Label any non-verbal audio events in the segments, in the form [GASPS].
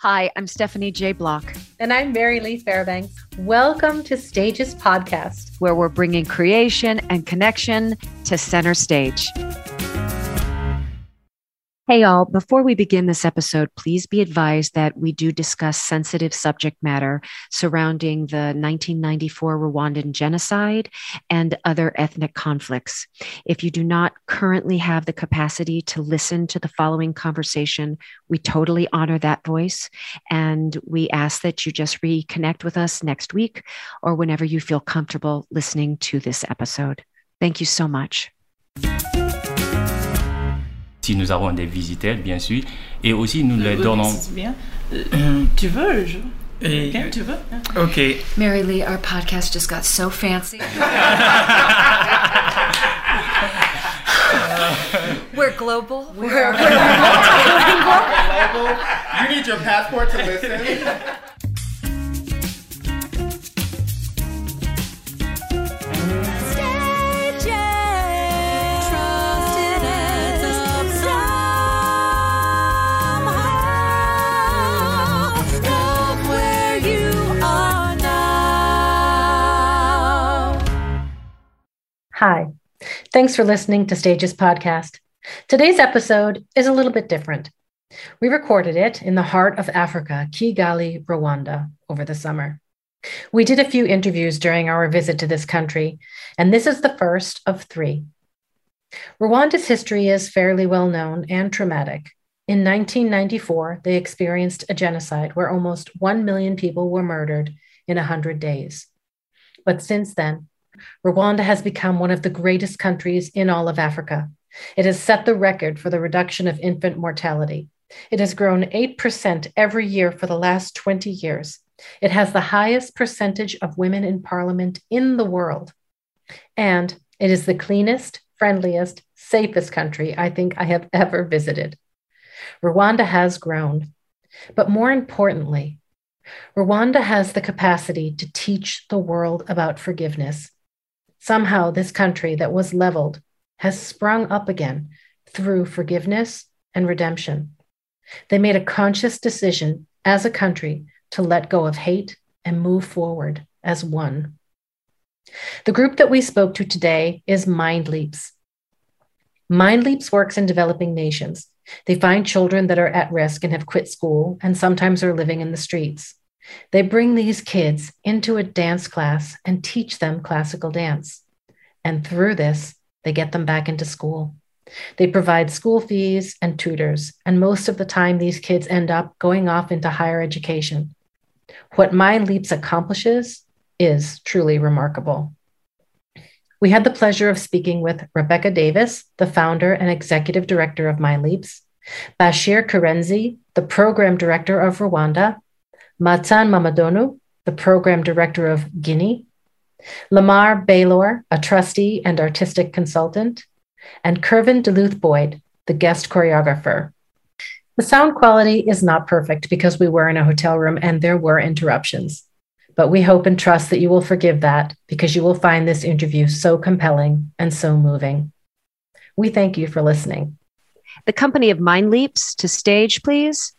Hi, I'm Stephanie J. Block. And I'm Mary Lee Fairbanks. Welcome to Stages Podcast, where we're bringing creation and connection to center stage. Hey, all, before we begin this episode, please be advised that we do discuss sensitive subject matter surrounding the 1994 Rwandan genocide and other ethnic conflicts. If you do not currently have the capacity to listen to the following conversation, we totally honor that voice. And we ask that you just reconnect with us next week or whenever you feel comfortable listening to this episode. Thank you so much. Si nous avons des visiteurs, bien sûr, et aussi nous les donnons. Bien. Euh, tu veux je... Okay, tu veux? Ok. Mary Lee, our podcast just got so fancy. [LAUGHS] we're global. We're, [LAUGHS] we're, we're global. You need your passport to listen. [LAUGHS] Hi. Thanks for listening to Stages Podcast. Today's episode is a little bit different. We recorded it in the heart of Africa, Kigali, Rwanda, over the summer. We did a few interviews during our visit to this country, and this is the first of three. Rwanda's history is fairly well known and traumatic. In 1994, they experienced a genocide where almost 1 million people were murdered in 100 days. But since then, Rwanda has become one of the greatest countries in all of Africa. It has set the record for the reduction of infant mortality. It has grown 8% every year for the last 20 years. It has the highest percentage of women in parliament in the world. And it is the cleanest, friendliest, safest country I think I have ever visited. Rwanda has grown. But more importantly, Rwanda has the capacity to teach the world about forgiveness. Somehow, this country that was leveled has sprung up again through forgiveness and redemption. They made a conscious decision as a country to let go of hate and move forward as one. The group that we spoke to today is Mind Leaps. Mind Leaps works in developing nations. They find children that are at risk and have quit school and sometimes are living in the streets. They bring these kids into a dance class and teach them classical dance. And through this, they get them back into school. They provide school fees and tutors, and most of the time, these kids end up going off into higher education. What Mind Leaps accomplishes is truly remarkable. We had the pleasure of speaking with Rebecca Davis, the founder and executive director of Mind Leaps, Bashir Karenzi, the program director of Rwanda, Matan Mamadonu, the program director of Guinea, Lamar Baylor, a trustee and artistic consultant, and Kervin Duluth Boyd, the guest choreographer. The sound quality is not perfect because we were in a hotel room and there were interruptions. But we hope and trust that you will forgive that because you will find this interview so compelling and so moving. We thank you for listening. The company of Mind Leaps to stage, please.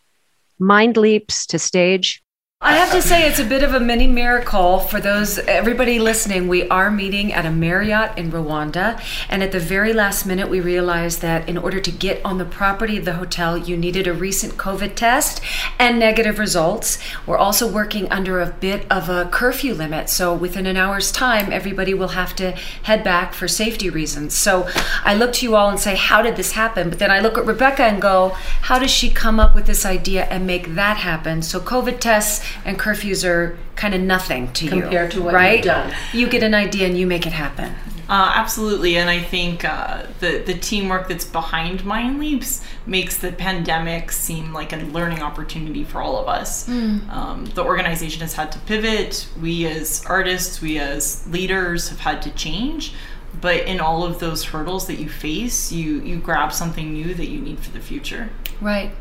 Mind Leaps to stage. I have to say, it's a bit of a mini miracle for those everybody listening. We are meeting at a Marriott in Rwanda, and at the very last minute, we realized that in order to get on the property of the hotel, you needed a recent COVID test and negative results. We're also working under a bit of a curfew limit, so within an hour's time, everybody will have to head back for safety reasons. So I look to you all and say, How did this happen? But then I look at Rebecca and go, How does she come up with this idea and make that happen? So COVID tests and curfews are kind of nothing to Compared you. Compared to what right? you've done. You get an idea and you make it happen. Uh, absolutely, and I think uh, the the teamwork that's behind Mind Leaps makes the pandemic seem like a learning opportunity for all of us. Mm. Um, the organization has had to pivot. We as artists, we as leaders, have had to change. But in all of those hurdles that you face, you you grab something new that you need for the future. Right.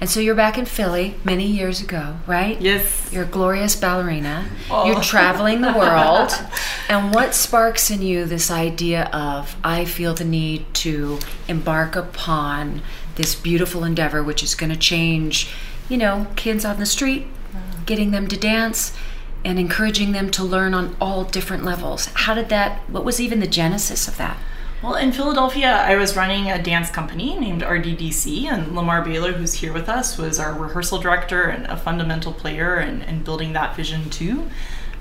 And so you're back in Philly many years ago, right? Yes. You're a glorious ballerina. Oh. You're traveling the world. [LAUGHS] and what sparks in you this idea of, I feel the need to embark upon this beautiful endeavor, which is going to change you know, kids on the street, getting them to dance and encouraging them to learn on all different levels. How did that, what was even the genesis of that? Well, in Philadelphia, I was running a dance company named RDDC, and Lamar Baylor, who's here with us, was our rehearsal director and a fundamental player in, in building that vision too.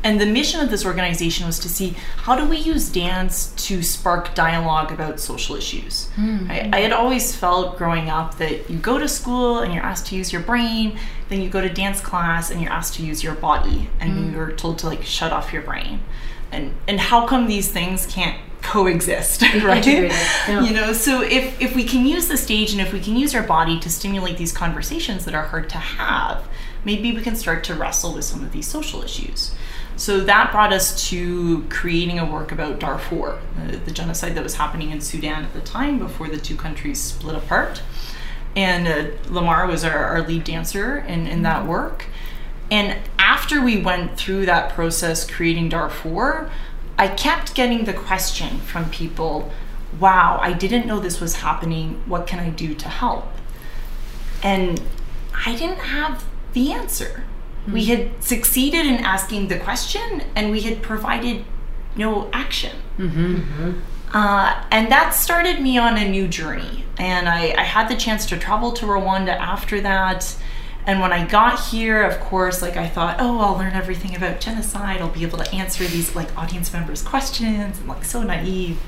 And the mission of this organization was to see how do we use dance to spark dialogue about social issues. Mm. I, I, had always felt growing up that you go to school and you're asked to use your brain, then you go to dance class and you're asked to use your body, and mm. you're told to like shut off your brain. And and how come these things can't coexist, right? [LAUGHS] Yeah. You know, so if if we can use the stage and if we can use our body to stimulate these conversations that are hard to have, maybe we can start to wrestle with some of these social issues. So that brought us to creating a work about Darfur, the, the, genocide that was happening in Sudan at the time before the two countries split apart. And uh, Lamar was our, our, lead dancer in, in that work. And after we went through that process creating Darfur, I kept getting the question from people wow, I didn't know this was happening. What can I do to help? And I didn't have the answer. Mm-hmm. We had succeeded in asking the question and we had provided no action. Mm-hmm. Mm-hmm. Uh, and that started me on a new journey. And I, I, had the chance to travel to Rwanda after that. And when I got here, of course, like I thought, oh, I'll learn everything about genocide. I'll be able to answer these like audience members' questions and like so naive.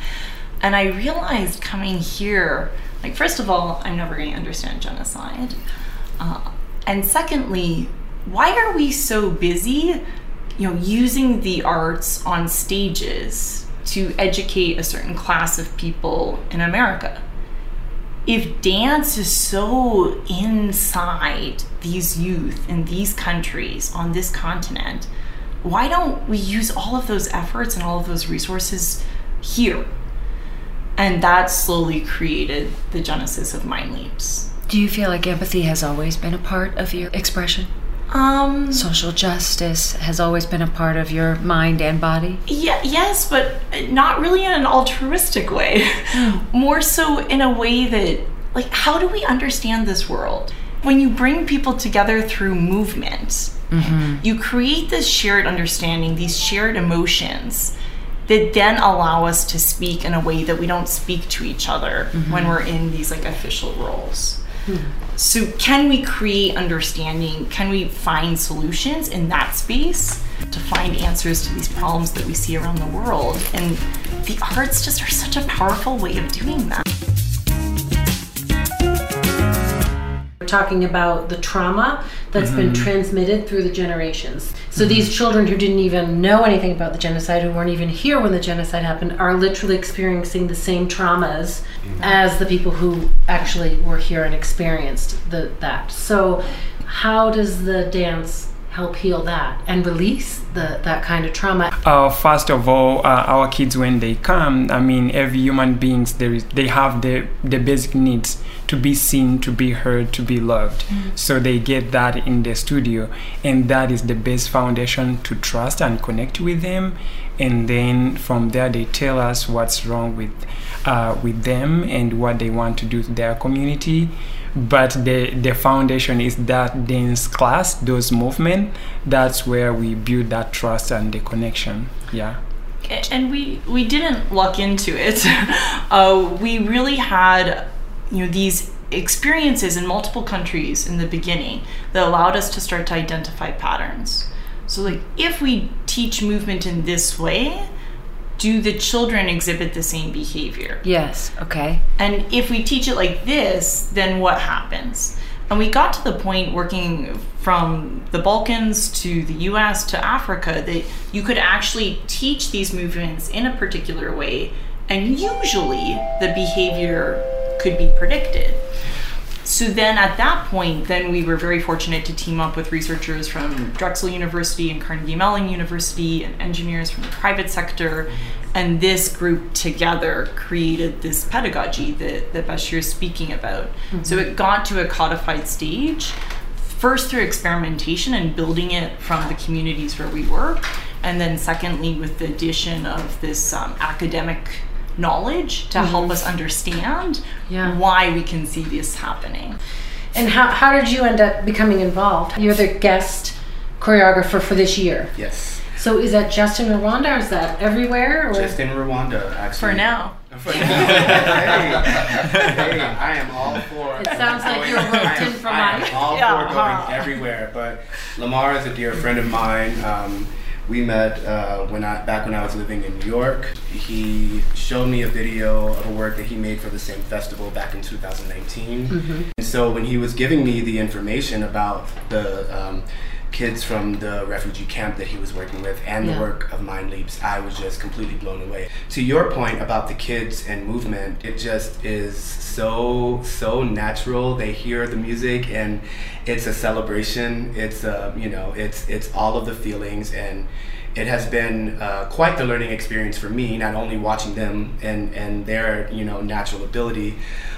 And I realized coming here, like, first of all, I'm never going to understand genocide. Uh, and secondly, why are we so busy, you know, using the arts on stages to educate a certain class of people in America? If dance is so inside these youth in these countries on this continent, why don't we use all of those efforts and all of those resources here? And that slowly created the genesis of Mind Leaps. Do you feel like empathy has always been a part of your expression? Um, Social justice has always been a part of your mind and body. Yeah, yes, but not really in an altruistic way. Mm. [LAUGHS] More so in a way that, like, how do we understand this world? When you bring people together through movement, mm-hmm. you create this shared understanding, these shared emotions that then allow us to speak in a way that we don't speak to each other mm-hmm. when we're in these like official roles. So, can we create understanding? Can we find solutions in that space to find answers to these problems that we see around the world? And the arts just are such a powerful way of doing that. We're talking about the trauma that's mm-hmm. been transmitted through the generations. So mm-hmm. these children who didn't even know anything about the genocide, who weren't even here when the genocide happened, are literally experiencing the same traumas. As the people who actually were here and experienced the, that. So how does the dance help heal that and release the, that kind of trauma? Uh, first of all, uh, our kids when they come, I mean, every human beings they have the the basic needs to be seen, to be heard, to be loved. Mm-hmm. So they get that in the studio, and that is the best foundation to trust and connect with them. And then from there, they tell us what's wrong with uh, with them and what they want to do to their community but the the foundation is that dance class those movement that's where we build that trust and the connection yeah and we we didn't luck into it [LAUGHS] uh, we really had you know these experiences in multiple countries in the beginning that allowed us to start to identify patterns so like if we teach movement in this way do the children exhibit the same behavior? Yes, okay. And if we teach it like this, then what happens? And we got to the point working from the Balkans to the US to Africa that you could actually teach these movements in a particular way, and usually the behavior could be predicted. So then at that point, then we were very fortunate to team up with researchers from Drexel University and Carnegie Mellon University and engineers from the private sector. And this group together created this pedagogy that, that Bashir is speaking about. Mm-hmm. So it got to a codified stage, first through experimentation and building it from the communities where we work. And then secondly, with the addition of this um, academic knowledge to mm-hmm. help us understand yeah. why we can see this happening. And how, how did you end up becoming involved? You're the guest choreographer for this year. Yes. So is that just in Rwanda or is that everywhere? Or? Just in Rwanda, actually. For now. [LAUGHS] For now. hey, hey, I am all for. It sounds like you're I roped am- in for I am Mike. all Yeah, for going huh. everywhere, but Lamar is a dear friend of mine. Um, we met uh, when I back when I was living in New York. He showed me a video of a work that he made for the same festival back in 2019. Mm-hmm. And so when he was giving me the information about the um, kids from the refugee camp that he was working with and Yeah. the work of Mind Leaps, I was just completely blown away. To your point about the kids and movement, it just is so so natural. They hear the music and it's a celebration. It's uh, you know it's it's all of the feelings and it has been uh, quite the learning experience for me. Not only watching them and and their you know natural ability,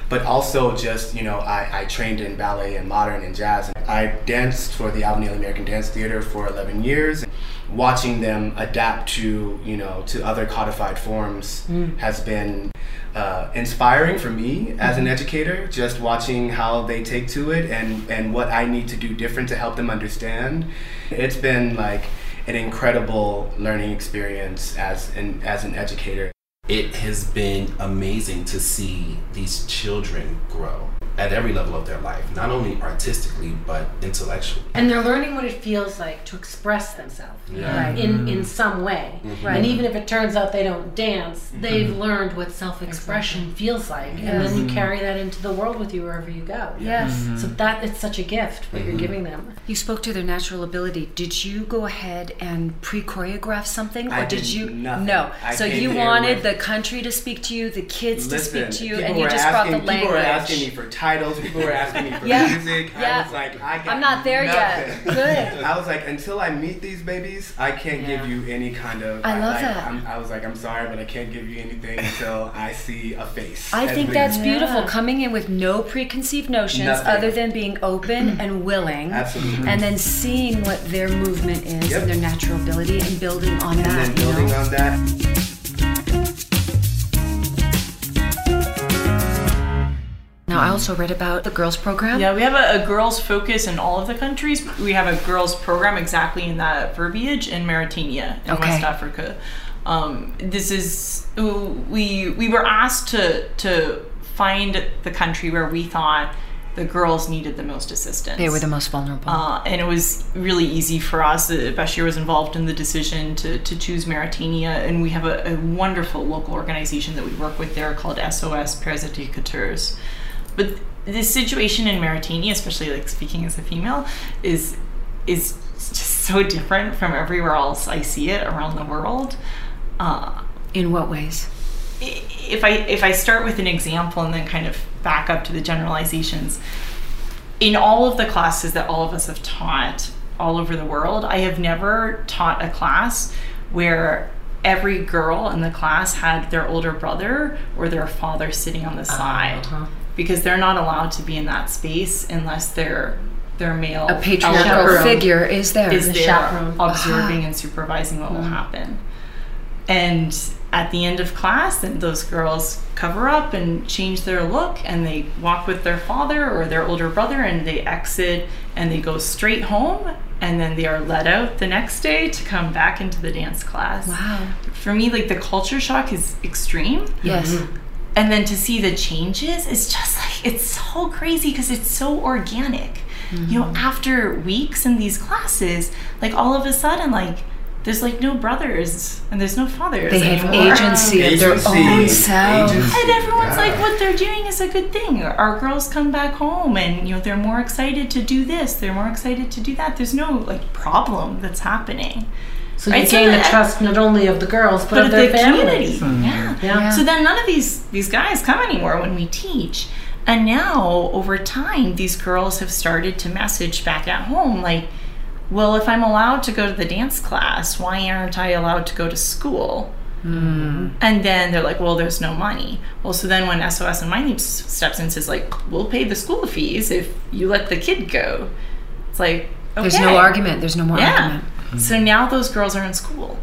but also just you know I, I trained in ballet and modern and jazz. I danced for the Alvin Ailey American Dance Theater for 11 years. Watching them adapt to you know to other codified forms has been uh, inspiring for me as an educator. Just watching how they take to it and and what I need to do different to help them understand. It's been like an incredible learning experience as an as an educator. It has been amazing to see these children grow at every level of their life, not only artistically but intellectually. And they're learning what it feels like to express themselves Yeah. Right. in, in mm-hmm. some way. Mm-hmm. Right. And even if it turns out they don't dance, mm-hmm. they've learned what self expression feels like. And then you carry that into the world with you wherever you go. Yes. So that it's such a gift what you're giving them. You spoke to their natural ability. Did you go ahead and pre-choreograph something, or I did did you? nothing. No. I so you wanted with- the country to speak to you, the kids to speak to you, and you just asking, brought the language. People were asking me for titles. People were asking me for [LAUGHS] Yeah. music. Yeah. I was like, I got I'm not there yet. Good. [LAUGHS] I was like, until I meet these babies, I can't give you any kind of. I love like, that. I'm, I was like, I'm sorry, but I can't give you anything until I see a face. I think least. that's beautiful. Coming in with no preconceived notions Nothing. other than being open mm. and willing. Absolutely. And then seeing what their movement is Yep. and their natural ability and building on and that. then building you know? on that. Now, I also read about the girls program. Yeah, we have a, a girls focus in all of the countries. We have a girls program exactly in that verbiage in Mauritania in Okay. West Africa. Um, this is we we were asked to to find the country where we thought the girls needed the most assistance. They were the most vulnerable. Uh, and it was really easy for us. Uh, Bashir was involved in the decision to, to choose Mauritania, and we have a, a wonderful local organization that we work with there called SOS Pairs Educateurs. But the situation in Mauritania, especially like speaking as a female, is is just so different from everywhere else I see it around the world. Uh, in what ways? if I if I start with an example and then kind of back up to the generalizations, in all of the classes that all of us have taught all over the world, I have never taught a class where every girl in the class had their older brother or their father sitting on the side because they're not allowed to be in that space unless they're their male A patriarchal elder figure is there. is The there chaperone. observing and uh-huh. supervising what will mm-hmm. happen. And at the end of class, then those girls cover up and change their look and they walk with their father or their older brother and they exit and they go straight home and then they are let out the next day to come back into the dance class. Wow. For me, like the culture shock is extreme Yes. Mm-hmm. And then to see the changes is just like it's so crazy because it's so organic you know mm-hmm. after weeks in these classes like all of a sudden like there's like no brothers and there's no fathers They have anymore. agency of their Agency. own self. Agency. and everyone's Yeah. like what they're doing is a good thing our girls come back home and you know they're more excited to do this they're more excited to do that there's no like problem that's happening So you Right, so gain the trust not only of the girls but, but of of their the families. community mm, yeah Yeah. so then none of these these guys come anymore when we teach. And now over time these girls have started to message back at home like, well, if I'm allowed to go to the dance class, why aren't I allowed to go to school? Mm. And then they're like, well, there's no money. Well, so then when SOS and Mind Leaps steps in and says like, we'll pay the school fees if you let the kid go. It's like, okay. There's no argument. There's no more Yeah. argument. So now those girls are in school.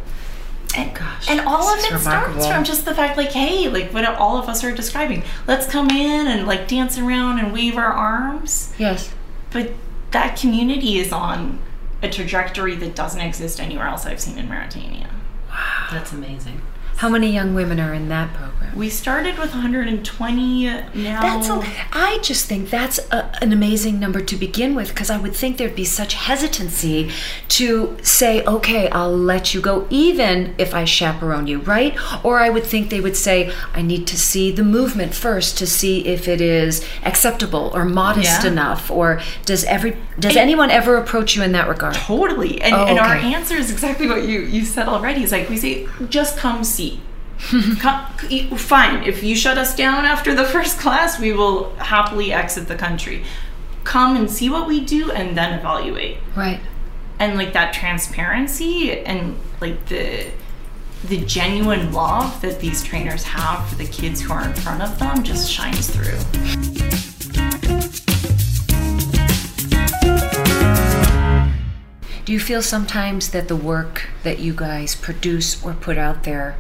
And, Gosh, and all of it is starts from just the fact, like, hey, like what all of us are describing. Let's come in and like dance around and wave our arms. Yes. But that community is on a trajectory that doesn't exist anywhere else I've seen in Mauritania. Wow. That's amazing. How many young women are in that program? We started with 120 now. That's a, I just think that's a, an amazing number to begin with because I would think there'd be such hesitancy to say, okay, I'll let you go even if I chaperone you, right? Or I would think they would say, I need to see the movement first to see if it is acceptable or modest Yeah. enough. Or does every does And- anyone ever approach you in that regard? Totally. And, Oh, and our answer is exactly what you, you said already. It's like we say, just come see. Come, fine. If you shut us down after the [LAUGHS] first class, we will happily exit the country. Come and see what we do and then evaluate. Right. And like that transparency and like the the genuine love that these trainers have for the kids who are in front of them just shines through. Do you feel sometimes that the work that you guys produce or put out there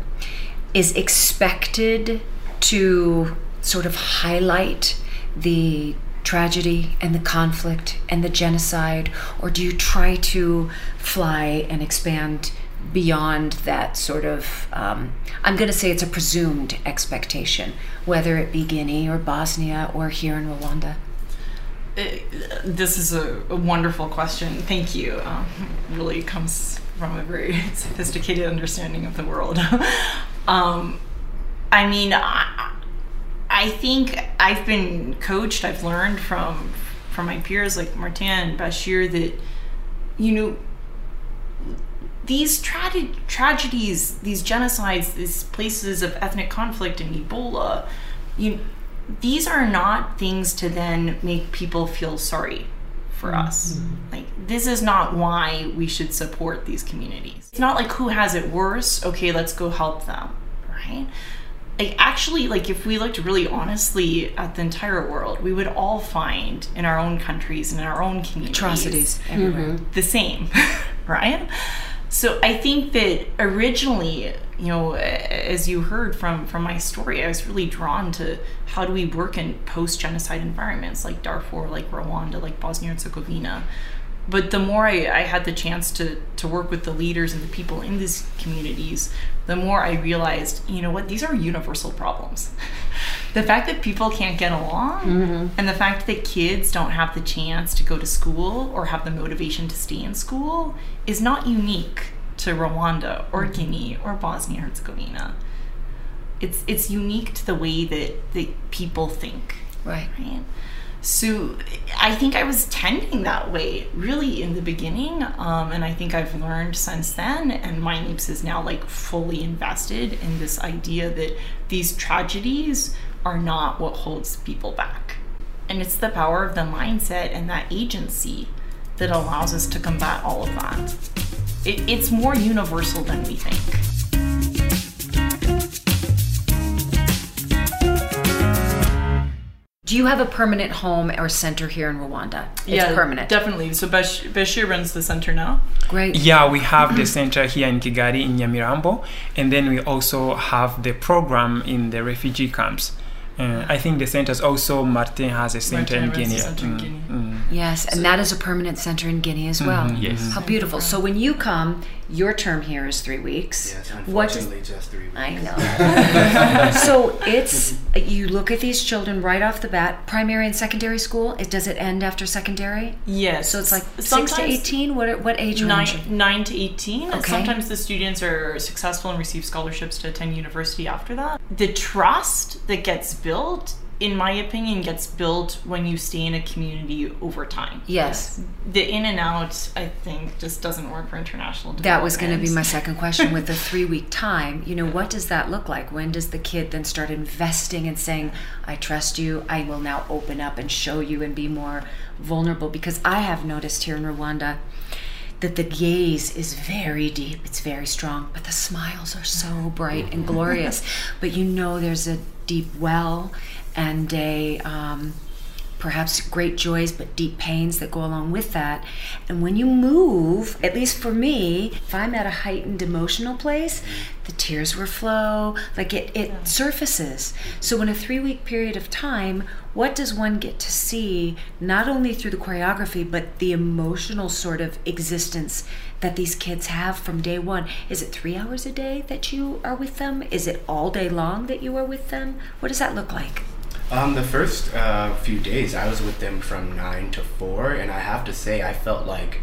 is expected to sort of highlight the tragedy and the conflict and the genocide? Or do you try to fly and expand beyond that sort of, um, I'm going to say it's a presumed expectation, whether it be Guinea or Bosnia or here in Rwanda? Uh, this is a, a wonderful question. Thank you. Um, really comes from a very [LAUGHS] sophisticated understanding of the world. [LAUGHS] um, I mean, I, I think I've been coached. I've learned from from my peers like Martin and Bashir that you know these tra- tragedies, these genocides, these places of ethnic conflict and Ebola, you these are not things to then make people feel sorry for mm-hmm. us. Like this is not why we should support these communities. It's not like who has it worse, okay, let's go help them, right? Like actually like if we looked really honestly at the entire world, we would all find in our own countries and in our own communities Atrocities everywhere. Mm-hmm. the same, [LAUGHS] right? So I think that originally, you know, as you heard from from my story, I was really drawn to how do we work in post-genocide environments like Darfur, like Rwanda, like Bosnia and Herzegovina. But the more I, I had the chance to to work with the leaders and the people in these communities, the more I realized, you know what, these are universal problems. [LAUGHS] the fact that people can't get along mm-hmm. and the fact that kids don't have the chance to go to school or have the motivation to stay in school is not unique to Rwanda or Guinea or Bosnia Herzegovina. It's it's unique to the way that that people think, Right. right? So I think I was tending that way really in the beginning, um, and I think I've learned since then. And Mind Leaps is now like fully invested in this idea that these tragedies are not what holds people back, and it's the power of the mindset and that agency that allows us to combat all of that. It, it's more universal than we think. Do you have a permanent home or center here in Rwanda? It's permanent. definitely. So Bash- Bashir runs the center now. Great. Yeah, we have the center here in Kigali in Nyamirambo, and then we also have the program in the refugee camps. Uh, I think the centers also Martin has a center Martin in Guinea. center in Mm, Guinea. mm. Yes, and that is a permanent center in Guinea as well. Yes. How beautiful. So when you come, your term here is three weeks. Yeah, it's What does unfortunately just three weeks. I know. [LAUGHS] so it's you look at these children right off the bat, primary and secondary school. It does it end after secondary? Yes. So it's like six to Sometimes eighteen. What what age Nine, range? nine to 18. Okay. sometimes the students are successful and receive scholarships to attend university after that. The trust that gets built, in my opinion, gets built when you stay in a community over time. Yes, The in and out, I think, just doesn't work for international that was going to be my second question. With the [LAUGHS] three week time, you know, what does that look like? When does the kid then start investing and saying, "I trust you. I will now open up and show you and be more vulnerable"? Because I have noticed here in Rwanda that the gaze is very deep, it's very strong, but the smiles are so bright and [LAUGHS] glorious. But you know, there's a deep well and a um, perhaps great joys, but deep pains that go along with that. And when you move, at least for me, if I'm at a heightened emotional place, the tears will flow, like it, it surfaces. So, in a three week period of time, what does one get to see, not only through the choreography, but the emotional sort of existence that these kids have from day one? Is it three hours a day that you are with them? Is it all day long that you are with them? What does that look like? Um, the first uh, few days, I was with them from nine to four, and I have to say, I felt like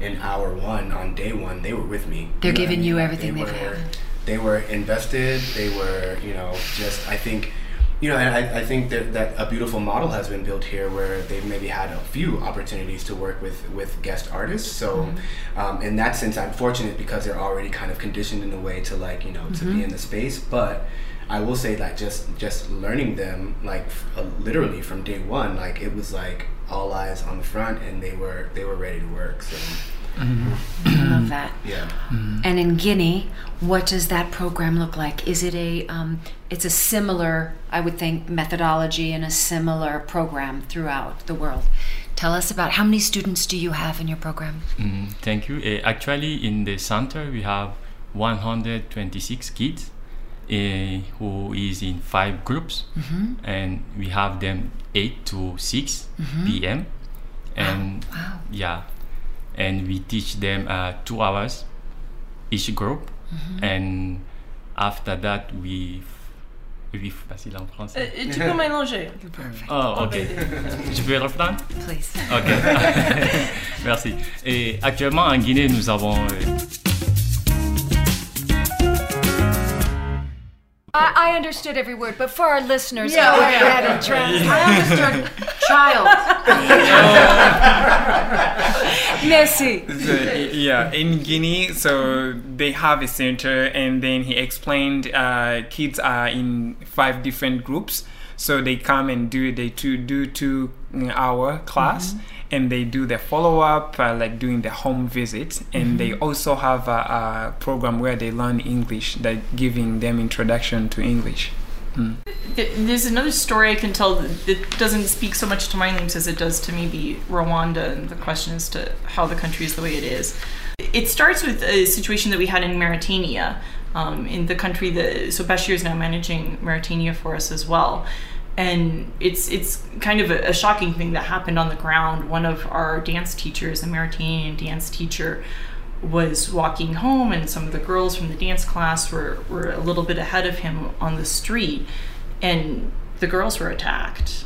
in hour one, on day one, they were with me. They're You know giving I you everything they they've were, had. They were invested. They were, you know, just I think, you know, and I, I think that, that a beautiful model has been built here where they've maybe had a few opportunities to work with with guest artists. So, um, in that sense, I'm fortunate because they're already kind of conditioned in a way to like, you know, to be in the space, but. I will say that just just learning them like f- uh, literally from day one, like it was like all eyes on the front, and they were they were ready to work. So I love that. yeah, And in Guinea, what does that program look like? Is it a, um, it's a similar, I would think, methodology and a similar program throughout the world. Tell us about how many students do you have in your program? Mm, thank you. Uh, actually, in the center, we have 126 kids uh, who is in five groups, and we have them 8 to 6 p.m. And Wow. yeah, and we teach them uh, two hours each group, and after that, we. Oui, facile en français. Euh, tu peux mélanger. Oh, ok. Je peux reprendre? Please. Ok. [LAUGHS] Merci. Et actuellement en Guinée, nous avons. euh, I, I understood every word, but for our listeners, Yeah, go yeah. ahead and [LAUGHS] translate. I understood child. [LAUGHS] Merci. So, yeah, in Guinea, so they have a center, and then he explained uh, kids are in five different groups. So they come and do they to do two hour class, and they do the follow up, uh, like doing the home visit, and they also have a, a program where they learn English, like giving them introduction to English. Th- There's another story I can tell that that doesn't speak so much to my names as it does to maybe Rwanda and the question as to how the country is the way it is. It starts with a situation that we had in Mauritania, um, in the country that so Bashir is now managing Mauritania for us as well. And it's it's kind of a, a shocking thing that happened on the ground. One of our dance teachers, a Mauritanian dance teacher, was walking home and some of the girls from the dance class were, were a little bit ahead of him on the street and the girls were attacked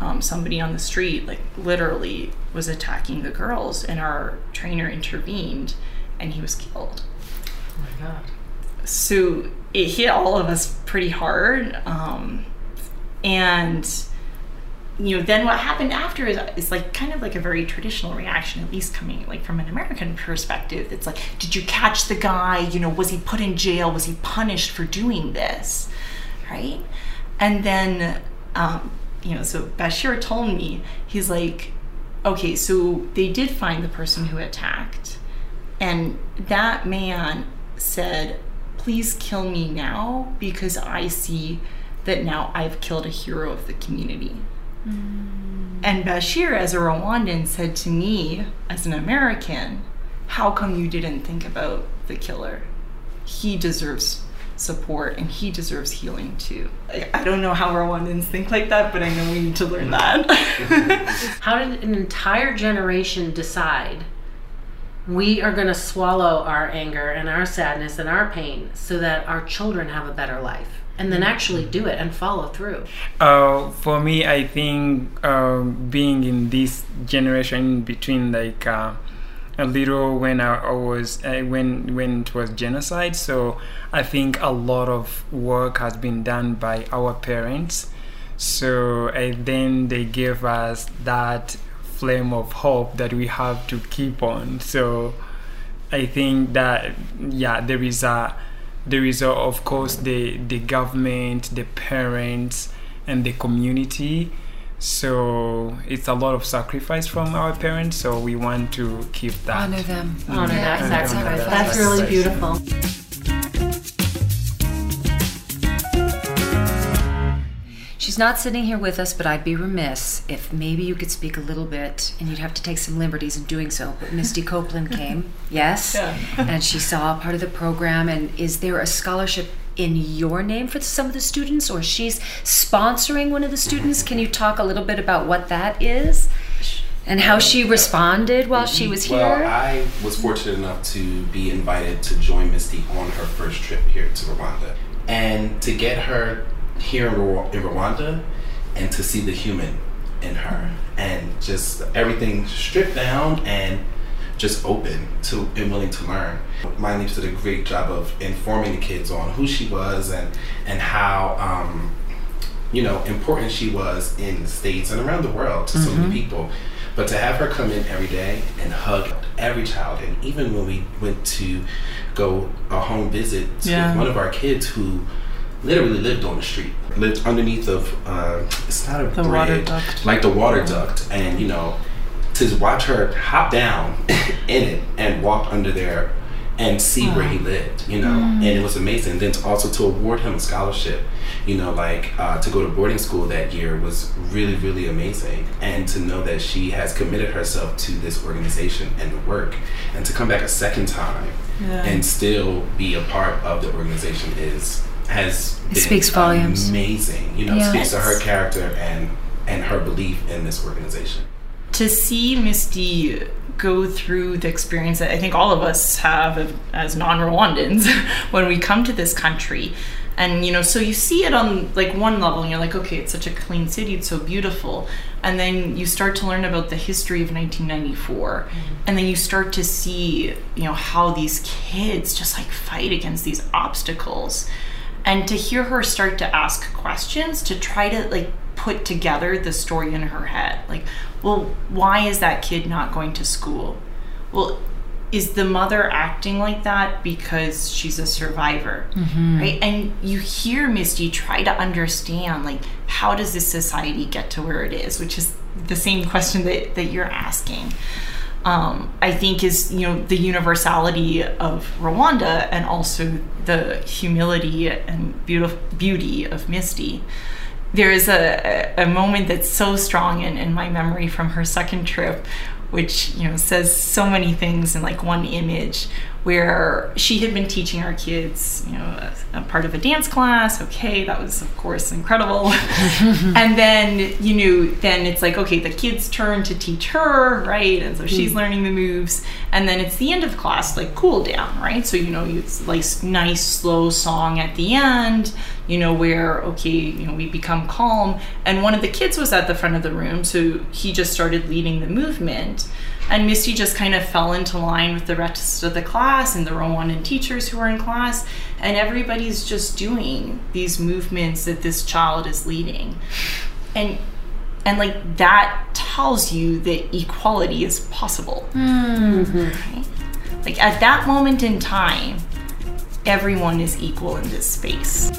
um, somebody on the street like literally was attacking the girls and our trainer intervened and he was killed Oh my god. so it hit all of us pretty hard um, and you know then what happened after is, is like kind of like a very traditional reaction at least coming like from an american perspective. It's like did you catch the guy? You know was he put in jail? Was he punished for doing this? Right? And then um, you know so bashir told me he's like okay so they did find the person who attacked and that man said, Please kill me now because I see that now I've killed a hero of the community. Mm. And Bashir, as a Rwandan, said to me, as an American, How come you didn't think about the killer? He deserves support and he deserves healing too. I, I don't know how Rwandans think like that, but I know we need to learn that. [LAUGHS] [LAUGHS] How did an entire generation decide we are going to swallow our anger and our sadness and our pain so that our children have a better life and then actually do it and follow through? Uh, for me, I think um, being in this generation between like uh, a little when I, was uh, when when it was genocide, so I think a lot of work has been done by our parents. So then they gave us that flame of hope that we have to keep on. So I think that yeah, there is a there is a, of course the the government, the parents, and the community. So it's a lot of sacrifice from our parents. So we want to keep that. Honor them. Honor that sacrifice. Yeah. That's really beautiful. She's she's not sitting here with us, but I'd be remiss if maybe you could speak a little bit, and you'd have to take some liberties in doing so. But Misty Copeland came, [LAUGHS] yes, Yeah. and she saw part of the program. And is there a scholarship in your name for some of the students, or she's sponsoring one of the students? Can you talk a little bit about what that is? And how she responded while she was here? Well, I was fortunate enough to be invited to join Misty on her first trip here to Rwanda. And to get her here in, Rwa- in Rwanda and to see the human in her and just everything stripped down and just open to and willing to learn. Mind Leaps did a great job of informing the kids on who she was and and how um, you know important she was in the states and around the world to so many people. But to have her come in every day and hug every child, and even when we went to go a home visit to Yeah. one of our kids who literally lived on the street, lived underneath of uh, it's not a The bridge, water duct. like the water duct, and you know to watch her hop down [LAUGHS] in it and walk under there and see where he lived, you know, and it was amazing. Then to also to award him a scholarship, you know, like uh, to go to boarding school that year was really, really amazing. And to know that she has committed herself to this organization and the work, and to come back a second time Yeah. and still be a part of the organization is has It been speaks volumes. Amazing, you know, Yeah. speaks to her character and and her belief in this organization. to see Misty go through the experience that I think all of us have as non-Rwandans [LAUGHS] when we come to this country. And you know, so you see it on like one level and you're like, okay, it's such a clean city, it's so beautiful. And then you start to learn about the history of 1994. And then you start to see, you know, how these kids just like fight against these obstacles and to hear her start to ask questions to try to like put together the story in her head. Like well why is that kid not going to school? Well is the mother acting like that because she's a survivor? Mm-hmm. Right? And you hear misty try to understand like how does this society get to where it is? Which is the same question that, that you're asking um, I think is you know the universality of Rwanda and also the humility and beautiful beauty of Misty. There is a, a moment that's so strong in, in my memory from her second trip, which you know says so many things in like one image where she had been teaching our kids, you know, a, a part of a dance class. Okay, that was of course incredible. [LAUGHS] and then, you know, then it's like, okay, the kid's turn to teach her, right? And so hmm. she's learning the moves. And then it's the end of class, like cool down, right? So, you know, it's like nice, slow song at the end, you know, where, okay, you know, we become calm. And one of the kids was at the front of the room, so he just started leading the movement. And Misty just kind of fell into line with the rest of the class and the Rwandan teachers who were in class. And everybody's just doing these movements that this child is leading. And and like that tells you that equality is possible. Right? Like at that moment in time, everyone is equal in this space.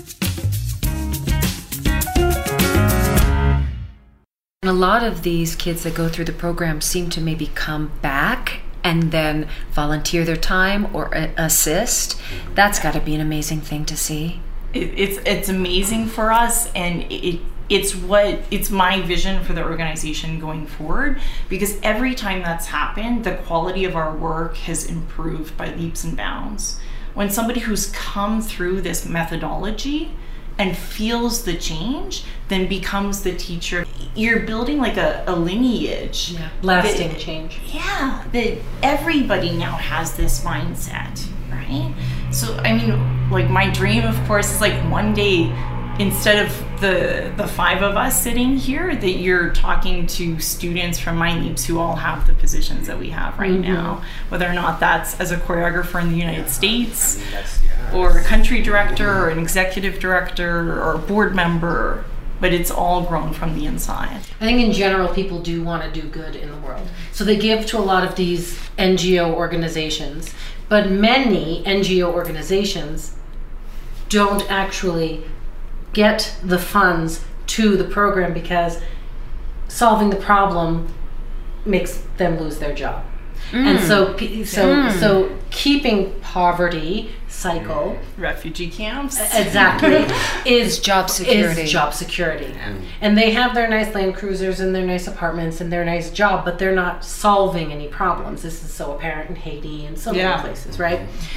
And a lot of these kids that go through the program seem to maybe come back and then volunteer their time or assist. That's got to be an amazing thing to see. it, it's it's amazing for us and it it's what it's my vision for the organization going forward because every time that's happened the quality of our work has improved by leaps and bounds when somebody who's come through this methodology and feels the change then becomes the teacher. You're building like a, a lineage. Lasting that- change. yeah that everybody now has this mindset right? So i mean like my dream of course is like one day instead of the the five of us sitting here that you're talking to students from Mind Leaps who all have the positions that we have right mm-hmm. now. Whether or not that's as a choreographer in the united states I mean, yeah, or a country director or an executive director or a board member but it's all grown from the inside. I think in general, people do want to do good in the world. So they give to a lot of these NGO organizations, but many NGO organizations don't actually get the funds to the program because solving the problem makes them lose their job. And mm. so, pe- so, mm. so keeping poverty cycle Refugee camps. exactly [LAUGHS] is job security. Is job security, and they have their nice Land Cruisers and their nice apartments and their nice job, but they're not solving any problems. This is so apparent in Haiti and so Yeah. many places, right? S-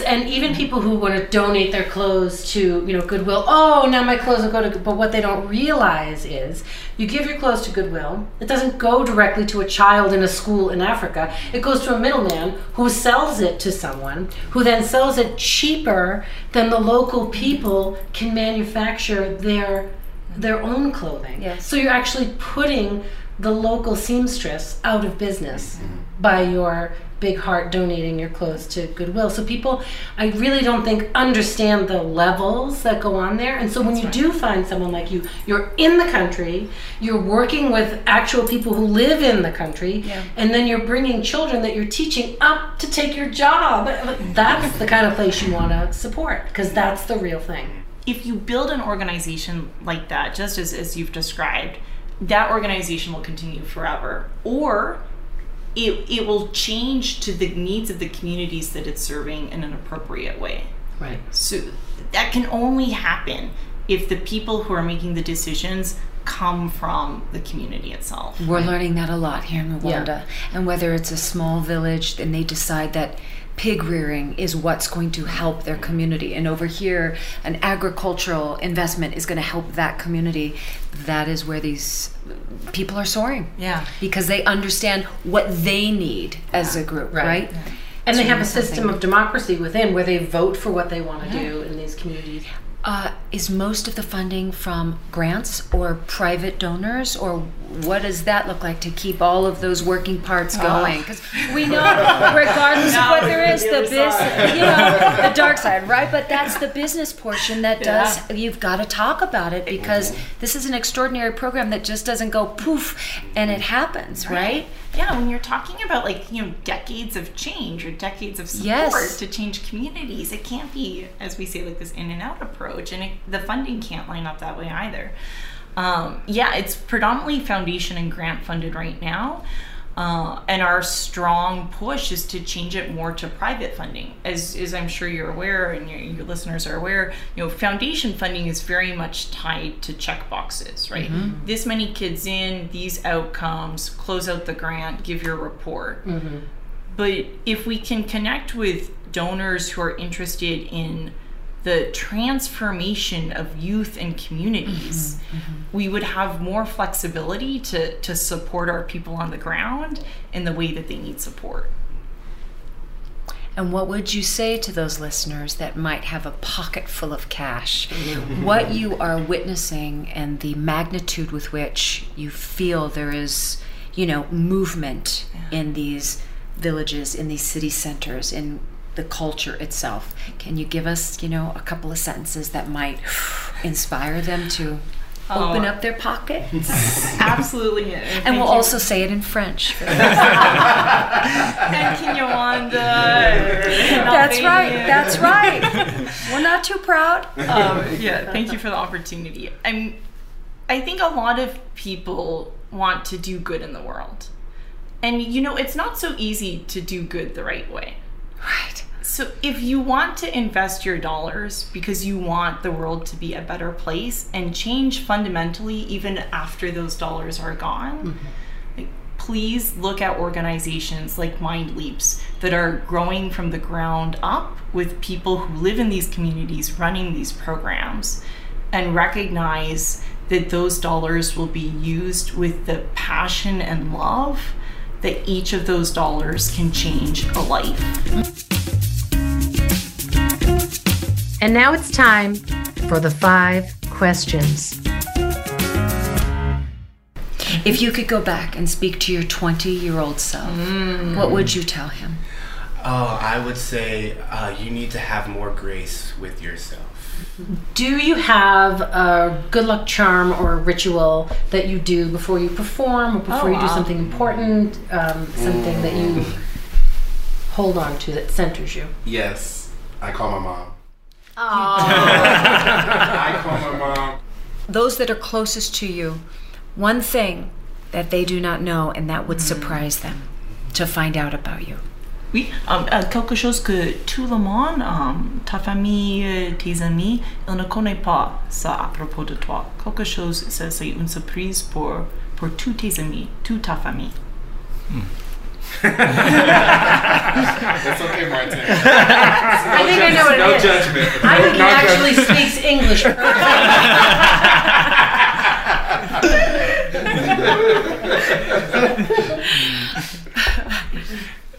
And even people who want to donate their clothes to, you know, Goodwill. Oh, now my clothes will go to. But what they don't realize is, you give your clothes to Goodwill. It doesn't go directly to a child in a school in Africa. It goes to a middleman who sells it to someone, who then sells it cheaper than the local people can manufacture their their own clothing. Yes. So you're actually putting the local seamstress out of business mm-hmm. by your big heart donating your clothes to Goodwill. So people, I really don't think understand the levels that go on there. And so when you do find someone like you, you're in the country, you're working with actual people who live in the country, and then you're bringing children that you're teaching up to take your job. That's the kind of place you want to support because that's the real thing. if you build an organization like that, just as, as you've described, that organization will continue forever. Or it, it will change to the needs of the communities that it's serving in an appropriate way. Right. So that can only happen if the people who are making the decisions come from the community itself. We're learning that a lot here in Rwanda. Yeah. And whether it's a small village and they decide that pig rearing is what's going to help their community, and over here, an agricultural investment is going to help that community, that is where these people are soaring. Yeah. Because they understand what they need as a group, right? And they have a system something. of democracy within where they vote for what they want to do in these communities. Uh, is most of the funding from grants or private donors, or what does that look like to keep all of those working parts going? Because we [LAUGHS] know, regardless of what there is, the business, you know, the dark side, right? But that's the business portion that does. You've got to talk about it because this is an extraordinary program that just doesn't go poof and it happens, right? Yeah, when you're talking about like, you know, decades of change or decades of support Yes. to change communities, it can't be, as we say, like this in and out approach. And it, the funding can't line up that way either. Um, yeah, it's predominantly foundation and grant funded right now. Uh, and our strong push is to change it more to private funding. As, as I'm sure you're aware and your, your listeners are aware, you know, foundation funding is very much tied to check boxes, right? This many kids in, these outcomes, close out the grant, give your report. But if we can connect with donors who are interested in the transformation of youth and communities, mm-hmm, mm-hmm. we would have more flexibility to, to support our people on the ground in the way that they need support. And what would you say to those listeners that might have a pocket full of cash? [LAUGHS] what you are witnessing and the magnitude with which you feel there is, you know, movement in these villages, in these city centers, in the culture itself. Can you give us, you know, a couple of sentences that might [SIGHS] inspire them to open up their pockets? [LAUGHS] Absolutely. and we'll also say it in French. for those- and Kinyarwanda. That's right. That's right. We're not too proud. um, yeah, thank you for the opportunity. I'm, I think a lot of people want to do good in the world. And you know, it's not so easy to do good the right way. Right. So if you want to invest your dollars because you want the world to be a better place and change fundamentally even after those dollars are gone, mm-hmm. like, please look at organizations like Mind Leaps that are growing from the ground up with people who live in these communities running these programs and recognize that those dollars will be used with the passion and love that each of those dollars can change a life. And now it's time for the five questions. If you could go back and speak to your 20 year old self, what would you tell him? Oh, I would say uh, you need to have more grace with yourself. Do you have a good luck charm or a ritual that you do before you perform or before Oh, you do something important, um, something that you hold on to that centers you? Yes, I call my mom. I call my mom. Those that are closest to you, one thing that they do not know and that would surprise them. to find out about you? Oui, um, euh, quelque chose que tout le monde, um, ta famille, euh, tes amis, ils ne connaissent pas ça à propos de toi. Quelque chose, ça, c'est une surprise pour, pour tous tes amis, toute ta famille. [LAUGHS] That's okay, Martin. [LAUGHS] I think I know what no it is. judgment. I think he actually judgment. speaks English.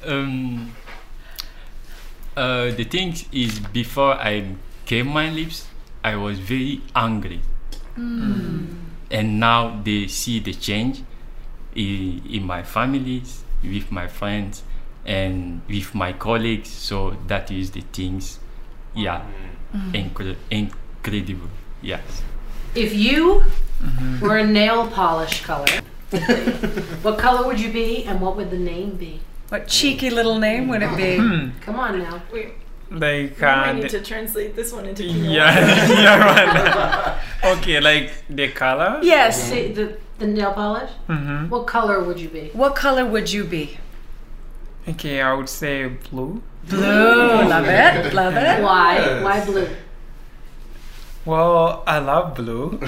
Um, uh, the thing is, before I came Mind Leaps, I was very angry, and now they see the change in, in my families, with my friends, and with my colleagues. So that is the things, yeah, mm-hmm. incre- incredible. Yes. If you mm-hmm. were a nail polish color, [LAUGHS] what color would you be and what would the name be? What cheeky little name would it be? Hmm. Come on now. Like, I uh, need to translate this one into yeah, [LAUGHS] yeah, right. [LAUGHS] okay, like the color. Yes. See, the, the nail polish? Mm-hmm. What color would you be? What color would you be? Okay, I would say blue. Blue. Love it. Love it. Why? Why blue? Well, I love blue. [LAUGHS] [LAUGHS]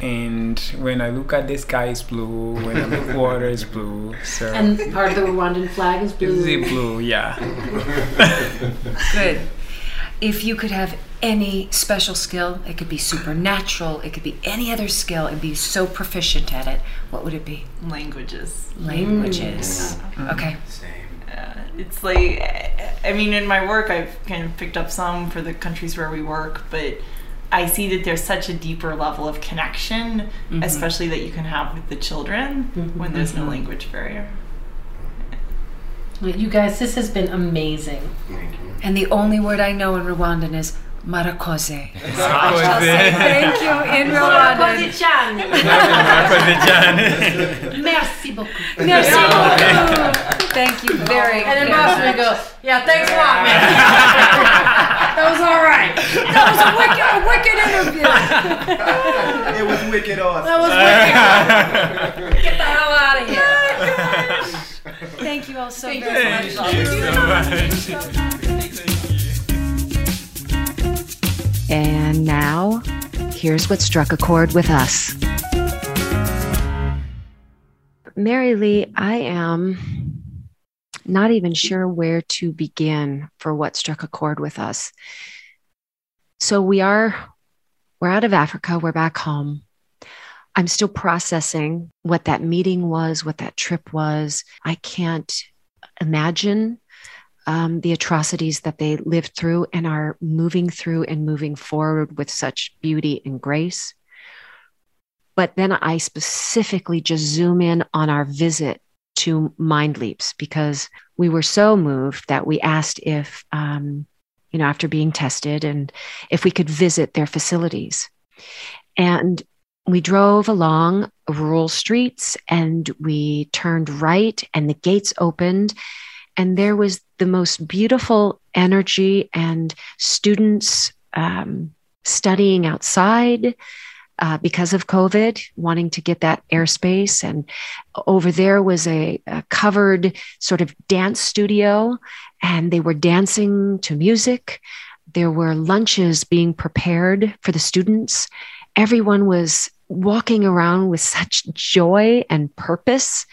and when I look at the sky, it's blue. When I look water, it's blue. So And part of the Rwandan flag is it's blue. the blue, yeah. [LAUGHS] Good. If you could have any special skill, it could be supernatural, it could be any other skill, and be so proficient at it, what would it be? Languages. Languages. Mm. Okay. Same. Uh, it's like, I mean, in my work, I've kind of picked up some for the countries where we work, but I see that there's such a deeper level of connection, mm-hmm. especially that you can have with the children mm-hmm. when there's no mm-hmm. language barrier. You guys, this has been amazing. Thank you. And the only word I know in Rwandan is murakoze. Murakoze. Thank you in Rwandan. Merci beaucoup. Merci beaucoup. Thank you very And in very Boston we much. go, yeah, thanks a lot, man. [LAUGHS] that was all right. That was a wicked, a wicked interview. It was wicked awesome. That was wicked. Get the hell out of here. Oh Thank you all so Thank very you much. so much. And now, here's what struck a chord with us. Mary Lee, I am not even sure where to begin for what struck a chord with us. So we are we're out of Africa, we're back home. I'm still processing what that meeting was, what that trip was. I can't imagine um, the atrocities that they lived through and are moving through and moving forward with such beauty and grace. But then I specifically just zoom in on our visit to Mind Leaps because we were so moved that we asked if, um, you know, after being tested and if we could visit their facilities. And we drove along rural streets and we turned right and the gates opened and there was the most beautiful energy and students um, studying outside uh, because of COVID, wanting to get that airspace. And over there was a, a covered sort of dance studio, and they were dancing to music. There were lunches being prepared for the students. Everyone was walking around with such joy and purpose.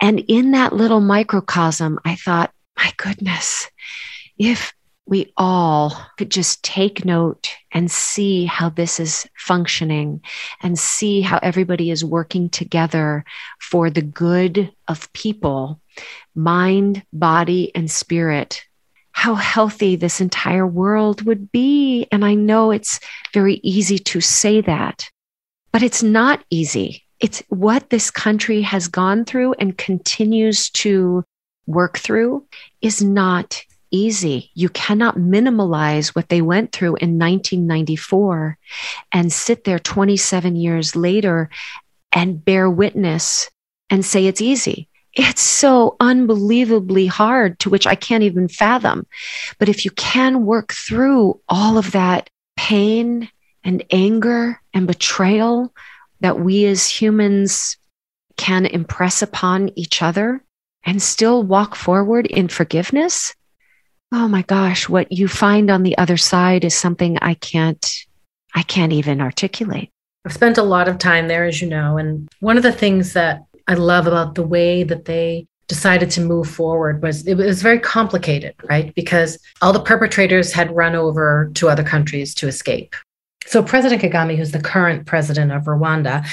And in that little microcosm, I thought, my goodness, if we all could just take note and see how this is functioning and see how everybody is working together for the good of people, mind, body, and spirit, how healthy this entire world would be. And I know it's very easy to say that, but it's not easy. It's what this country has gone through and continues to work through is not easy. You cannot minimalize what they went through in 1994 and sit there 27 years later and bear witness and say it's easy. It's so unbelievably hard, to which I can't even fathom. But if you can work through all of that pain and anger and betrayal that we as humans can impress upon each other and still walk forward in forgiveness, oh my gosh, what you find on the other side is something I can't I can't even articulate. I've spent a lot of time there as you know, and one of the things that I love about the way that they decided to move forward was it was very complicated, right? Because all the perpetrators had run over to other countries to escape. So President Kagame, who's the current president of Rwanda,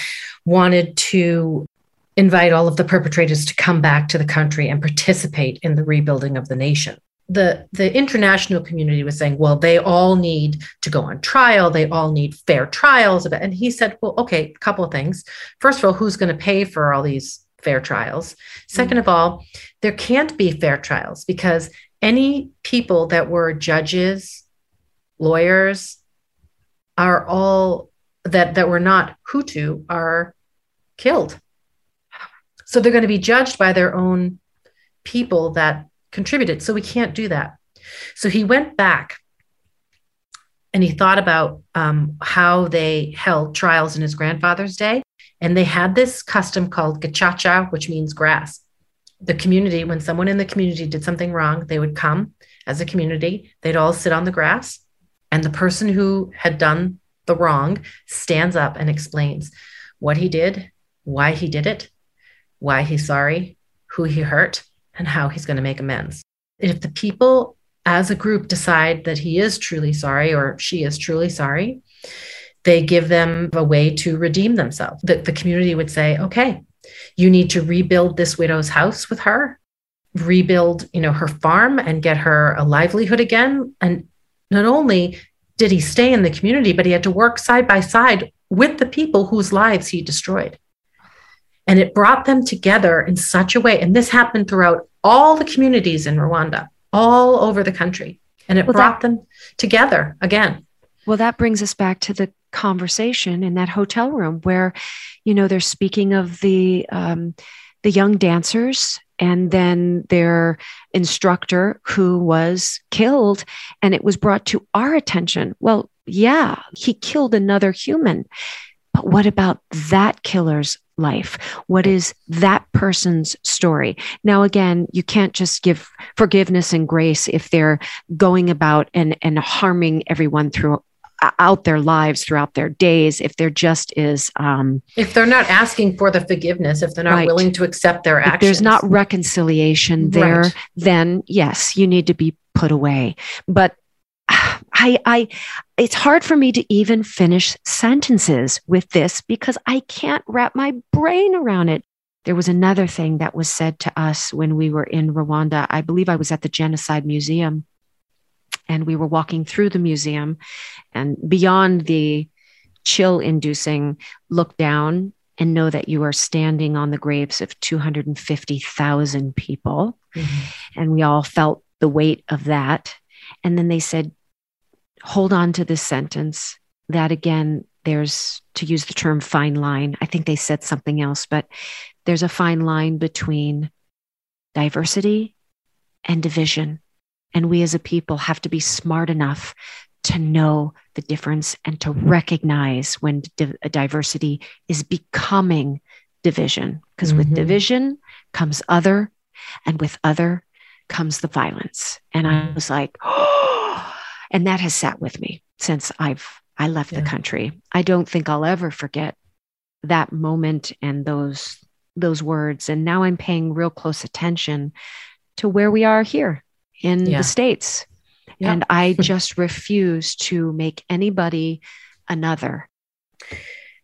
wanted to invite all of the perpetrators to come back to the country and participate in the rebuilding of the nation. The, the international community was saying, well, they all need to go on trial. They all need fair trials. And he said, well, okay, a couple of things. First of all, who's going to pay for all these fair trials? 2nd mm-hmm. of all, there can't be fair trials because any people that were judges, lawyers, are all that that were not Hutu are killed. So they're going to be judged by their own people that contributed. So we can't do that. So he went back and he thought about um, how they held trials in his grandfather's day. And they had this custom called gacaca, which means grass. The community, when someone in the community did something wrong, they would come as a community, they'd all sit on the grass, and the person who had done the wrong stands up and explains what he did, why he did it, why he's sorry, who he hurt, and how he's going to make amends. If the people as a group decide that he is truly sorry or she is truly sorry, they give them a way to redeem themselves. The, the community would say, okay, you need to rebuild this widow's house with her, rebuild, you know, her farm and get her a livelihood again. And not only did he stay in the community, but he had to work side by side with the people whose lives he destroyed. And it brought them together in such a way. And this happened throughout all the communities in Rwanda, all over the country. And it well, brought that, them together again. Well, that brings us back to the conversation in that hotel room where, you know, they're speaking of the um, the young dancers and then their instructor who was killed and it was brought to our attention well yeah he killed another human but what about that killer's life? What is that person's story? Now, again, you can't just give forgiveness and grace if they're going about and, and harming everyone through out their lives throughout their days if there just is um, if they're not asking for the forgiveness if they're not right. willing to accept their actions if there's not reconciliation there right. then yes you need to be put away but [SIGHS] I, I, it's hard for me to even finish sentences with this because I can't wrap my brain around it. There was another thing that was said to us when we were in Rwanda. I believe I was at the Genocide Museum and we were walking through the museum and beyond the chill inducing look down and know that you are standing on the graves of 250,000 people. Mm-hmm. And we all felt the weight of that. And then they said, hold on to this sentence. That again, there's to use the term fine line. I think they said something else, but there's a fine line between diversity and division. And we as a people have to be smart enough to know the difference and to recognize when di- diversity is becoming division. Because mm-hmm. with division comes other, and with other comes the violence. And I was like, oh, [GASPS] and that has sat with me since I've I left yeah. the country. I don't think I'll ever forget that moment and those those words. And now I'm paying real close attention to where we are here in yeah. the States. Yep. And I [LAUGHS] just refuse to make anybody another.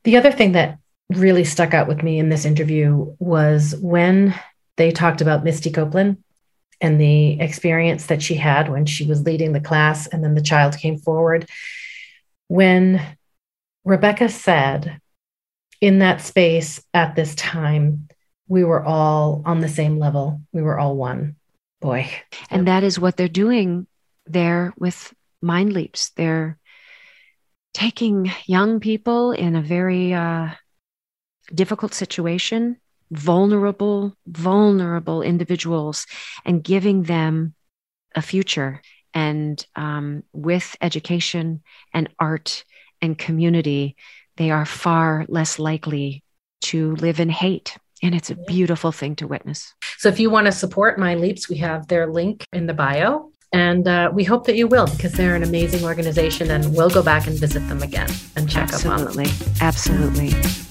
The other thing that really stuck out with me in this interview was when they talked about Misty Copeland and the experience that she had when she was leading the class, and then the child came forward. When Rebecca said, in that space at this time, we were all on the same level, we were all one boy. And that is what they're doing there with Mind Leaps. They're taking young people in a very uh, difficult situation, vulnerable, vulnerable individuals, and giving them a future. And um, with education and art and community, they are far less likely to live in hate And it's a beautiful thing to witness. So if you want to support Mind Leaps, we have their link in the bio. And uh, we hope that you will because they're an amazing organization and we'll go back and visit them again and check Absolutely. up on them. Absolutely.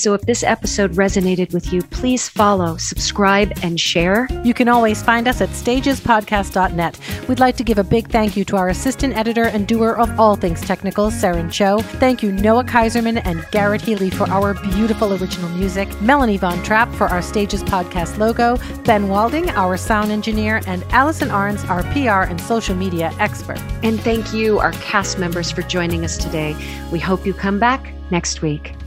So if this episode resonated with you, please follow, subscribe, and share. You can always find us at stagespodcast.net. We'd like to give a big thank you to our assistant editor and doer of all things technical, Saren Cho. Thank you, Noah Kaiserman and Garrett Healy, for our beautiful original music, Melanie Von Trapp for our Stages Podcast logo, Ben Walding, our sound engineer, and Allison Arns, our PR and social media expert. And thank you, our cast members, for joining us today. We hope you come back next week.